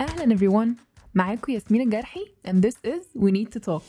أهلا everyone. معاكم ياسمين الجرحي and this is we need to talk.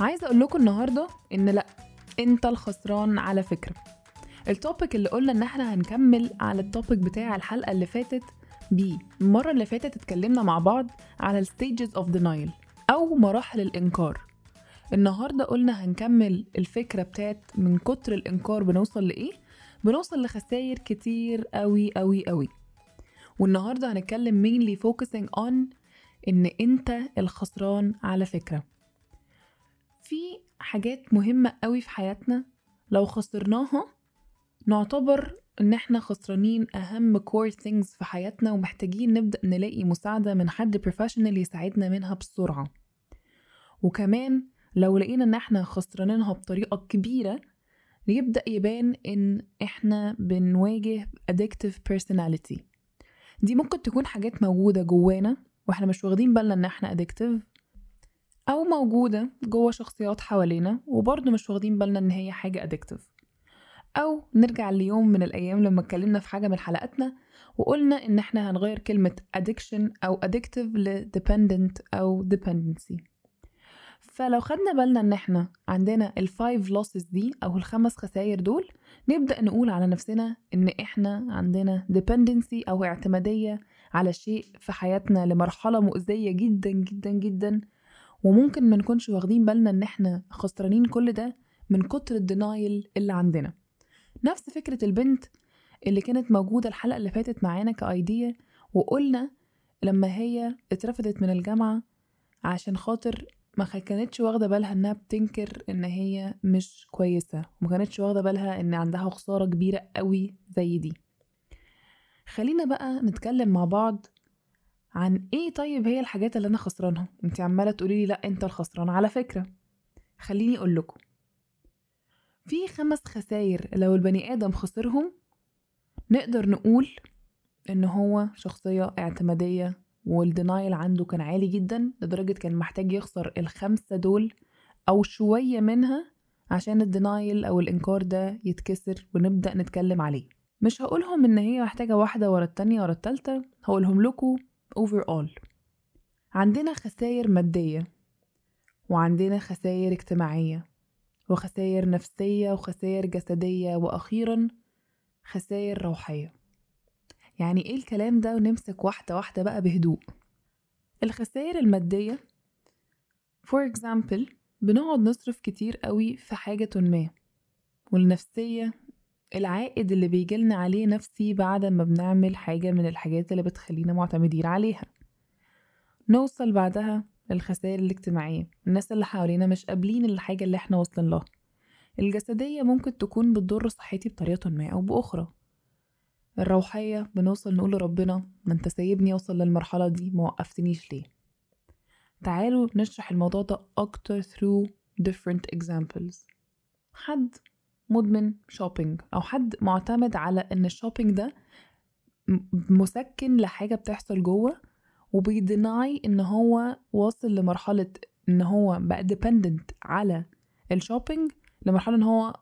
عايزة أقول لكم النهاردة إن لأ أنت الخسران على فكرة. ال topic اللي قلنا إن إحنا هنكمل على ال topic بتاع الحلقة اللي فاتت بيه. المرة اللي فاتت اتكلمنا مع بعض على stages of denial أو مراحل الإنكار. النهاردة قلنا هنكمل الفكرة بتاعت من كتر الإنكار بنوصل لإيه؟ بنوصل لخسائر كتير قوي قوي قوي والنهاردة هنتكلم mainly focusing on إن أنت الخسران على فكرة. في حاجات مهمة قوي في حياتنا لو خسرناها نعتبر إن إحنا خسرانين أهم core things في حياتنا ومحتاجين نبدأ نلاقي مساعدة من حد professional يساعدنا منها بسرعة. وكمان لو لقينا إن إحنا خسرانينها بطريقة كبيرة يبدأ يبان إن إحنا بنواجه addictive personality. دي ممكن تكون حاجات موجودة جوانا وإحنا مش واخدين بالنا ان إحنا addictive أو موجودة جوا شخصيات حوالينا وبرضه مش واخدين بالنا ان هي حاجة addictive. أو نرجع ليوم من الأيام لما اتكلمنا في حاجة من حلقاتنا وقلنا ان إحنا هنغير كلمة addiction أو addictive ل dependent أو dependency. فلو خدنا بالنا ان إحنا عندنا الفايف losses دي أو الخمس خسائر دول نبدأ نقول على نفسنا ان إحنا عندنا dependency أو اعتمادية على شيء في حياتنا لمرحلة مؤذية جدا جدا جدا. وممكن ما نكونش واخدين بالنا ان إحنا خسرانين كل ده من كتر ال denial اللي عندنا. نفس فكرة البنت اللي كانت موجودة الحلقة اللي فاتت معانا ك idea وقلنا لما هي اترفضت من الجامعة عشان خاطر ما كانتش واخدة بالها إنها بتنكر إن هي مش كويسة وما كانتش واخدة بالها إن عندها خسارة كبيرة قوي زي دي. خلينا بقى نتكلم مع بعض عن إيه طيب هي الحاجات اللي أنا خسرانها. أنت عمالة تقولي لي لأ أنت الخسران. على فكرة خليني أقول لكم. في خمس خسائر لو البني آدم خسرهم نقدر نقول إن هو شخصية اعتمادية والدينايل عنده كان عالي جدا لدرجة كان محتاج يخسر الخمسة دول أو شوية منها عشان الدينايل أو الإنكار ده يتكسر ونبدأ نتكلم عليه. مش هقولهم إن هي محتاجة واحدة ورا التانية ورا التالتة هقولهم لكم overall. عندنا خسائر مادية وعندنا خسائر اجتماعية وخسائر نفسية وخسائر جسدية وأخيرا خسائر روحية. يعني إيه الكلام ده ونمسك واحدة واحدة بقى بهدوء؟ الخسائر المادية for example بنقعد نصرف كتير قوي في حاجة ما والنفسية العائد اللي بيجيلنا عليه نفسي بعد ما بنعمل حاجة من الحاجات اللي بتخلينا معتمدين عليها. نوصل بعدها للخسائر الاجتماعية الناس اللي حوالينا مش قابلين الحاجة اللي إحنا واصلين لها. الجسدية ممكن تكون بتضر صحتي بطريقة ما أو بأخرى. الروحية بنوصل نقول لربنا ما أنت سايبني أوصل للمرحلة دي ما وقفتنيش ليه؟ تعالوا نشرح الموضوع ده أكتر through different examples. حد مدمن shopping أو حد معتمد على إن ال shopping ده مسكن لحاجة بتحصل جوه وبي deny إن هو واصل لمرحلة إن هو بقى dependent على ال shopping لمرحلة إن هو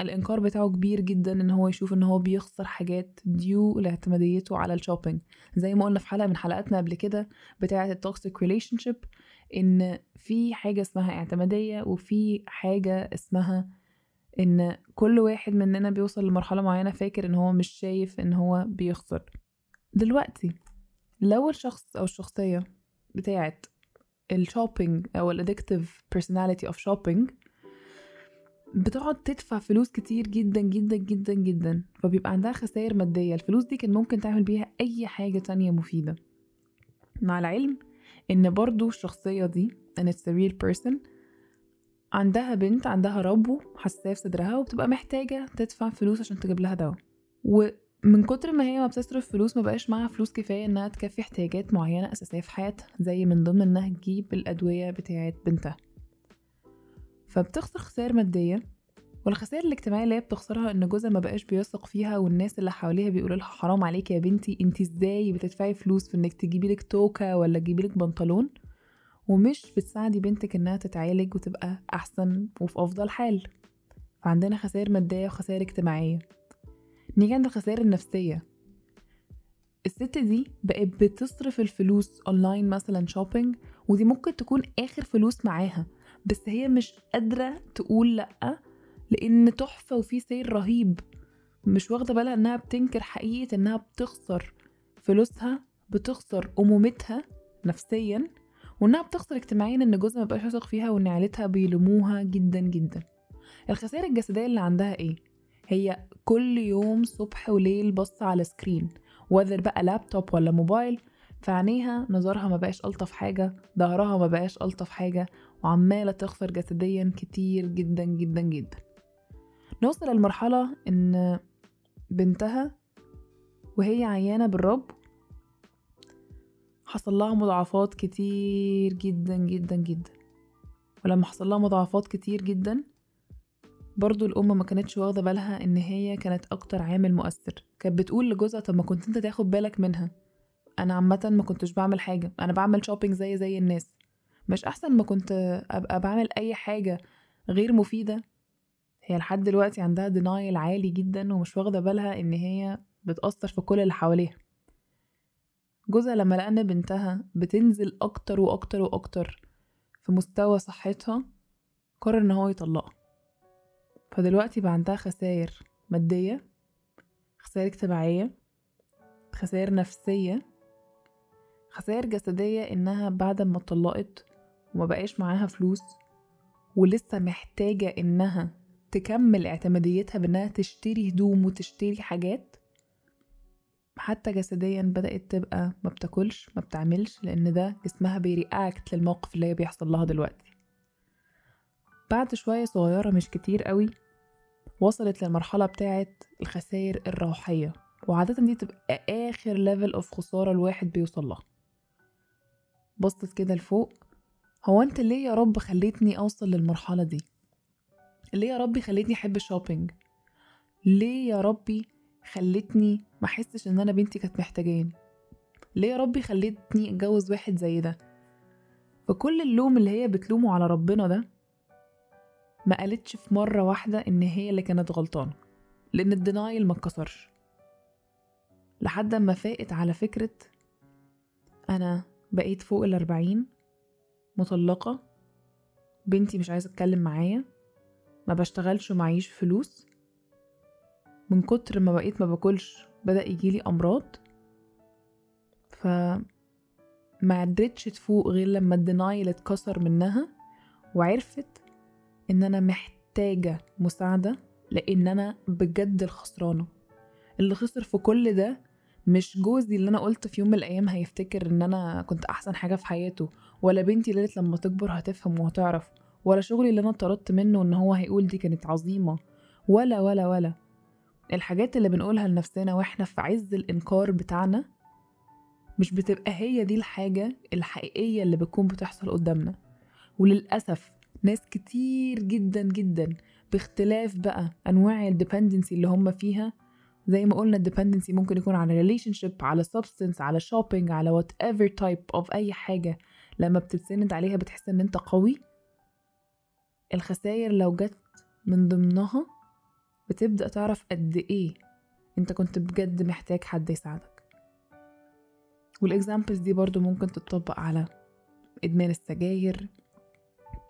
الإنكار بتاعه كبير جدا إن هو يشوف إن هو بيخسر حاجات due لاعتماديته على ال shopping زي ما قلنا في حلقة من حلقاتنا قبل كده بتاعة ال toxic relationship إن في حاجة اسمها اعتمادية وفي حاجة اسمها إن كل واحد مننا بيوصل لمرحلة معينة فاكر إن هو مش شايف إن هو بيخسر. دلوقتي لو الشخص أو الشخصية بتاعة ال shopping أو ال addictive personality of shopping بتقعد تدفع فلوس كتير جدا جدا جدا جدا فبيبقى عندها خسائر مادية. الفلوس دي كان ممكن تعمل بيها أي حاجة تانية مفيدة. مع العلم إن برضو الشخصية دي and it's a real person عندها بنت عندها ربو حساسية في صدرها وبتبقى محتاجة تدفع فلوس عشان تجيب لها دواء. ومن كتر ما هي ما بتصرف فلوس ما بقاش معاها فلوس كفاية إنها تكفي احتياجات معينة أساسية في حياتها زي من ضمن إنها تجيب الأدوية بتاعت بنتها. فبتخسر خسائر مادية والخسائر الاجتماعية اللي هي بتخسرها إن جوزها ما بقاش بيثق فيها والناس اللي حواليها بيقولوا لها حرام عليك يا بنتي أنت إزاي بتدفعي فلوس في إنك تجيبي لك توكة ولا تجيبي لك بنطلون؟ ومش بتساعدي بنتك إنها تتعالج وتبقى أحسن وفي أفضل حال. فعندنا خسائر مادية وخسائر اجتماعية. نيجي عند الخسائر النفسية. الست دي بقت بتصرف الفلوس اونلاين مثلا shopping ودي ممكن تكون آخر فلوس معاها. بس هي مش قادرة تقول لأ لأن تحفة وفي sale رهيب. مش واخدة بالها إنها بتنكر حقيقة إنها بتخسر. فلوسها بتخسر أمومتها نفسيا وإنها بتخسر اجتماعيا إن جوزها مبقاش واثق فيها وإن عيلتها بيلوموها جدا جدا. الخسائر الجسدية اللي عندها إيه؟ هي كل يوم صبح وليل بص على سكرين وذر بقى لابتوب ولا موبايل فعينيها نظرها ما بقاش ألطف حاجة ظهرها ما بقاش ألطف حاجة وعمالة تخسر جسديا كتير جدا جدا جدا. نوصل للمرحلة إن بنتها وهي عيانة بالرب حصل لها مضاعفات كتير جدا جدا جدا. ولما حصل لها مضاعفات كتير جدا برضو الأم ما كانتش واخدة بالها إن هي كانت أكتر عامل مؤثر. كانت بتقول لجوزها طب ما كنت أنت تاخد بالك منها؟ أنا عامة ما كنتش بعمل حاجة أنا بعمل شوبينج زي زي الناس. مش أحسن ما كنت أبقى بعمل أي حاجة غير مفيدة. هي لحد دلوقتي عندها دينايل عالي جدا ومش واخدة بالها إن هي بتأثر في كل اللي حواليها. جوزها لما لقى إن بنتها بتنزل أكتر وأكتر وأكتر في مستوى صحتها قرر إن هو يطلقها. فدلوقتي بقى عندها خسائر مادية خسائر اجتماعية خسائر نفسية خسائر جسدية إنها بعد ما اتطلقت وما بقاش معاها فلوس ولسه محتاجة إنها تكمل اعتماديتها بإنها تشتري هدوم وتشتري حاجات حتى جسديا بدأت تبقى ما بتاكلش ما بتعملش لأن ده جسمها بيرياكت للموقف اللي هي بيحصل لها دلوقتي. بعد شوية صغيرة مش كتير قوي وصلت للمرحلة بتاعة الخسائر الروحية وعادة دي تبقى آخر level of خسارة الواحد بيوصل لها. بصت كده لفوق. هو أنت ليه يا رب خليتني أوصل للمرحلة دي؟ ليه يا ربي خليتني أحب ال shopping ليه يا ربي خلتني ما أحسش إن أنا بنتي كانت محتاجاني؟ ليه يا ربي خليتني أتجوز واحد زي ده؟ فكل اللوم اللي هي بتلومه على ربنا ده ما قالتش في مرة واحدة إن هي اللي كانت غلطانة لأن الدينايل ما اتكسرش. لحد ما فاقت على فكرة أنا بقيت فوق الأربعين مطلقة. بنتي مش عايزة تتكلم معايا ما بشتغلش ومعيش فلوس. من كتر ما بقيت ما باكلش بدأ يجيلي أمراض. ف ما قدرتش تفوق غير لما الدينايل اتكسر منها وعرفت إن أنا محتاجة مساعدة لأن أنا بجد الخسرانة. اللي خسر في كل ده مش جوزي اللي أنا قلت في يوم من الأيام هيفتكر إن أنا كنت أحسن حاجة في حياته ولا بنتي اللي لما تكبر هتفهم وهتعرف ولا شغلي اللي أنا اتطردت منه إن هو هيقول دي كانت عظيمة. ولا ولا ولا. الحاجات اللي بنقولها لنفسنا وإحنا في عز الإنكار بتاعنا مش بتبقى هي دي الحاجة الحقيقية اللي بتكون بتحصل قدامنا. وللأسف ناس كتير جدا جدا بإختلاف بقى أنواع ال dependency اللي هم فيها زي ما قلنا ال dependency ممكن يكون على relationship على substance على shopping على whatever type of أي حاجة لما بتتسند عليها بتحس إن أنت قوي. الخسائر لو جت من ضمنها بتبدأ تعرف قد إيه أنت كنت بجد محتاج حد يساعدك. وال examples دي برضو ممكن تتطبق على إدمان السجاير.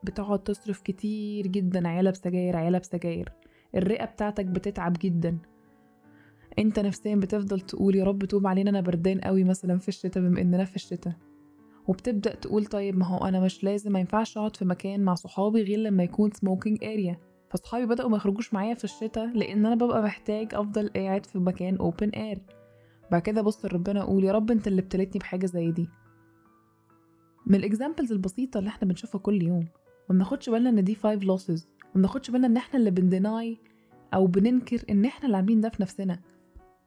بتقعد تصرف كتير جدا علب سجاير علب سجاير الرئة بتاعتك بتتعب جدا. انت نفسيا بتفضل تقول يا رب توب علينا أنا بردان قوي مثلا في الشتاء بما إننا في الشتاء. وبتبدأ تقول طيب ما هو أنا مش لازم ما ينفعش أقعد في مكان مع صحابي غير لما يكون smoking area فصحابي بدأوا ما يخرجوش معايا في الشتاء لأن أنا ببقى محتاج أفضل قاعد في مكان open air بعد كده بص لربنا أقول يا رب أنت اللي ابتليتني بحاجة زي دي. من ال examples البسيطة اللي إحنا بنشوفها كل يوم ما بناخدش بالنا إن دي five losses ما بناخدش بالنا إن إحنا اللي بن deny أو بننكر إن إحنا اللي عاملين ده في نفسنا.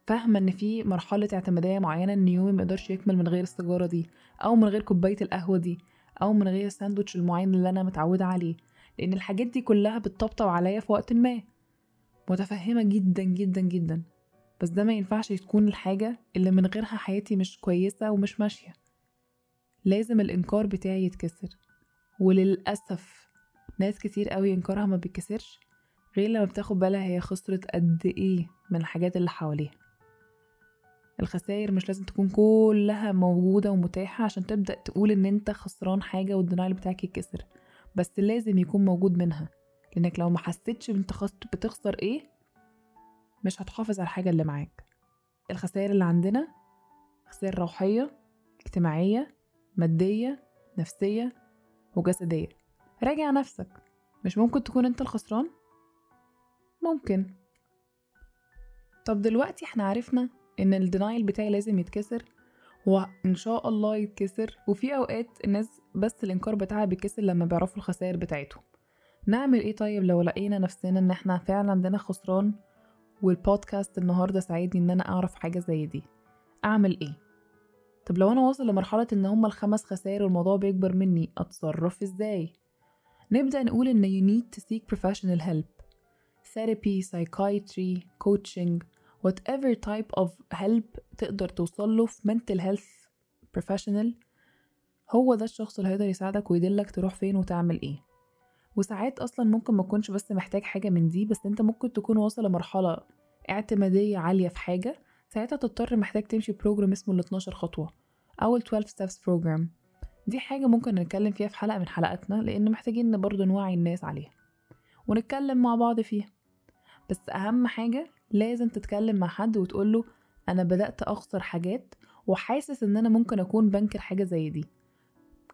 فاهمة إن في مرحلة اعتمادية معينة إن يومي مقدرش يكمل من غير السيجارة دي أو من غير كوباية القهوة دي أو من غير الساندوتش المعين اللي أنا متعودة عليه. لأن الحاجات دي كلها بتطبطب عليا في وقت ما. متفهمة جدا جدا جدا. بس ده ما ينفعش تكون الحاجة اللي من غيرها حياتي مش كويسة ومش ماشية. لازم الإنكار بتاعي يتكسر. وللأسف ناس كتير قوي إنكارها ما بيتكسرش غير لما بتاخد بالها هي خسرت قد إيه من الحاجات اللي حواليها. الخسائر مش لازم تكون كلها موجودة ومتاحة عشان تبدأ تقول إن أنت خسران حاجة والدنايل بتاعك يتكسر. بس لازم يكون موجود منها. لأنك لو ما حسيتش أنت بتخسر إيه؟ مش هتحافظ على الحاجة اللي معاك. الخسائر اللي عندنا خسائر روحية اجتماعية مادية نفسية وجسدية. راجع نفسك. مش ممكن تكون أنت الخسران؟ ممكن. طب دلوقتي إحنا عرفنا إن الدينايل بتاعي لازم يتكسر وإن شاء الله يتكسر. وفي أوقات الناس بس الإنكار بتاعها بيتكسر لما بيعرفوا الخسائر بتاعتهم. نعمل إيه طيب لو لقينا نفسنا إن إحنا فعلا عندنا خسران والبودكاست النهارده ساعدني إن أنا أعرف حاجة زي دي؟ أعمل إيه؟ طب لو أنا واصل لمرحلة إن هما الخمس خسائر والموضوع بيكبر مني أتصرف إزاي؟ نبدأ نقول إن you need to seek professional help. Therapy psychiatry coaching whatever type of help تقدر توصل له في mental health professional هو ده الشخص اللي هيقدر يساعدك ويدلك تروح فين وتعمل إيه. وساعات أصلا ممكن ما تكونش بس محتاج حاجة من دي بس أنت ممكن تكون واصل لمرحلة اعتمادية عالية في حاجة ساعتها تضطر محتاج تمشي ب program اسمه ال 12 خطوة أو ال 12 steps program. دي حاجة ممكن نتكلم فيها في حلقة من حلقاتنا لأن محتاجين برضه نوعي الناس عليها. ونتكلم مع بعض فيها. بس أهم حاجة لازم تتكلم مع حد وتقوله أنا بدأت أخسر حاجات وحاسس إن أنا ممكن أكون بنكر حاجة زي دي.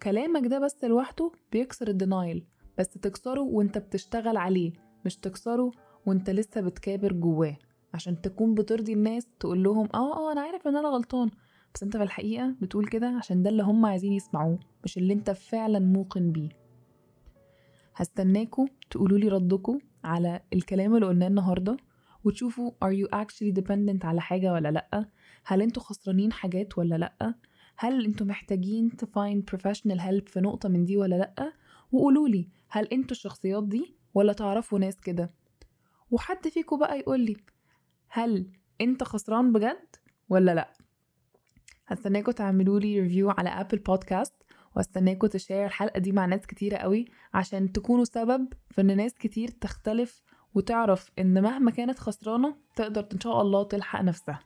كلامك ده بس لوحده بيكسر ال denial بس تكسره وأنت بتشتغل عليه مش تكسره وأنت لسه بتكابر جواه. عشان تكون بترضي الناس تقول لهم آه آه أنا عارف إن أنا غلطان. بس أنت في الحقيقة بتقول كده عشان ده اللي هم عايزين يسمعوه مش اللي أنت فعلا موقن بيه. هستناكوا تقولوا لي ردكم على الكلام اللي قلناه النهارده. وتشوفوا are you actually dependent على حاجة ولا لأ؟ هل أنتوا خسرانين حاجات ولا لأ؟ هل أنتوا محتاجين to find professional help في نقطة من دي ولا لأ؟ وقولوا لي هل أنتوا الشخصيات دي ولا تعرفوا ناس كده؟ وحد فيكم بقى يقول لي هل انت خسران بجد ولا لأ؟ هستناكم تعملوا لي review على Apple Podcasts واستناكم ت share الحلقة دي مع ناس كتيرة قوي عشان تكونوا سبب في إن ناس كتير تختلف وتعرف إن مهما كانت خسرانة تقدر إن شاء الله تلحق نفسها.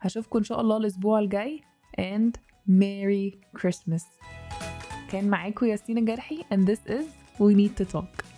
هشوفكم إن شاء الله الأسبوع الجاي. And Merry Christmas. كان معاكم ياسين الجرحي and this is We Need to Talk.